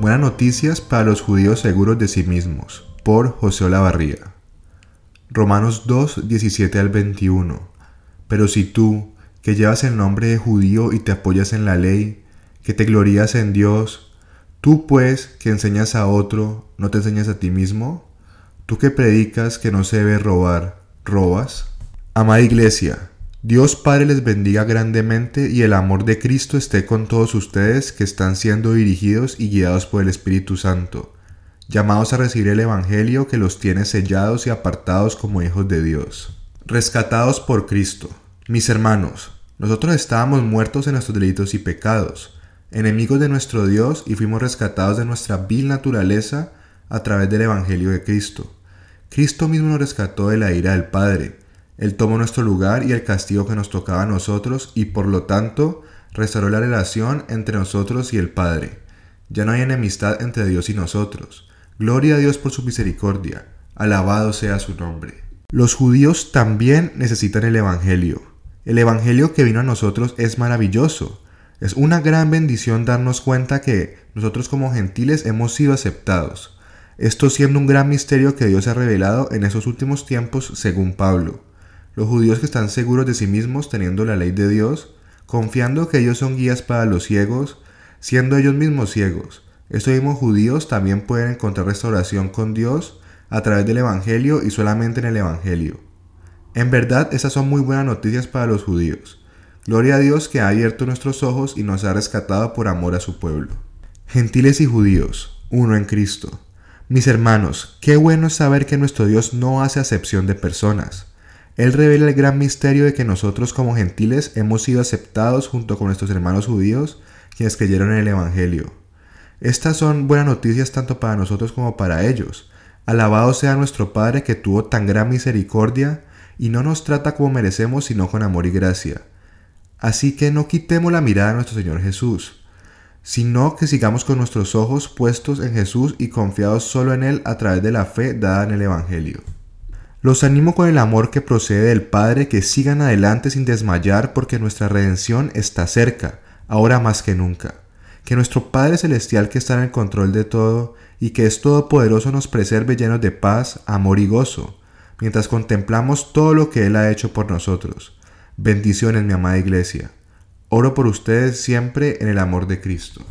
Buenas noticias para los judíos seguros de sí mismos, por José Olavarría. Romanos 2, 17 al 21. Pero si tú, que llevas el nombre de judío y te apoyas en la ley, que te glorías en Dios, tú pues, que enseñas a otro, ¿no te enseñas a ti mismo? Tú que predicas que no se debe robar, ¿robas? Amada Iglesia, Dios Padre les bendiga grandemente y el amor de Cristo esté con todos ustedes que están siendo dirigidos y guiados por el Espíritu Santo, llamados a recibir el Evangelio que los tiene sellados y apartados como hijos de Dios. Rescatados por Cristo. Mis hermanos, nosotros estábamos muertos en nuestros delitos y pecados, enemigos de nuestro Dios y fuimos rescatados de nuestra vil naturaleza a través del Evangelio de Cristo. Cristo mismo nos rescató de la ira del Padre, él tomó nuestro lugar y el castigo que nos tocaba a nosotros y por lo tanto restauró la relación entre nosotros y el Padre. Ya no hay enemistad entre Dios y nosotros. Gloria a Dios por su misericordia. Alabado sea su nombre. Los judíos también necesitan el Evangelio. El Evangelio que vino a nosotros es maravilloso. Es una gran bendición darnos cuenta que nosotros como gentiles hemos sido aceptados. Esto siendo un gran misterio que Dios ha revelado en esos últimos tiempos según Pablo. Los judíos que están seguros de sí mismos teniendo la ley de Dios, confiando que ellos son guías para los ciegos, siendo ellos mismos ciegos. Estos mismos judíos también pueden encontrar restauración con Dios a través del Evangelio y solamente en el Evangelio. En verdad, esas son muy buenas noticias para los judíos. Gloria a Dios que ha abierto nuestros ojos y nos ha rescatado por amor a su pueblo. Gentiles y judíos, uno en Cristo. Mis hermanos, qué bueno es saber que nuestro Dios no hace acepción de personas. Él revela el gran misterio de que nosotros como gentiles hemos sido aceptados junto con nuestros hermanos judíos, quienes creyeron en el Evangelio. Estas son buenas noticias tanto para nosotros como para ellos. Alabado sea nuestro Padre que tuvo tan gran misericordia y no nos trata como merecemos sino con amor y gracia. Así que no quitemos la mirada de nuestro Señor Jesús, sino que sigamos con nuestros ojos puestos en Jesús y confiados solo en Él a través de la fe dada en el Evangelio. Los animo con el amor que procede del Padre que sigan adelante sin desmayar porque nuestra redención está cerca, ahora más que nunca. Que nuestro Padre Celestial que está en el control de todo y que es todopoderoso nos preserve llenos de paz, amor y gozo, mientras contemplamos todo lo que Él ha hecho por nosotros. Bendiciones mi amada iglesia. Oro por ustedes siempre en el amor de Cristo.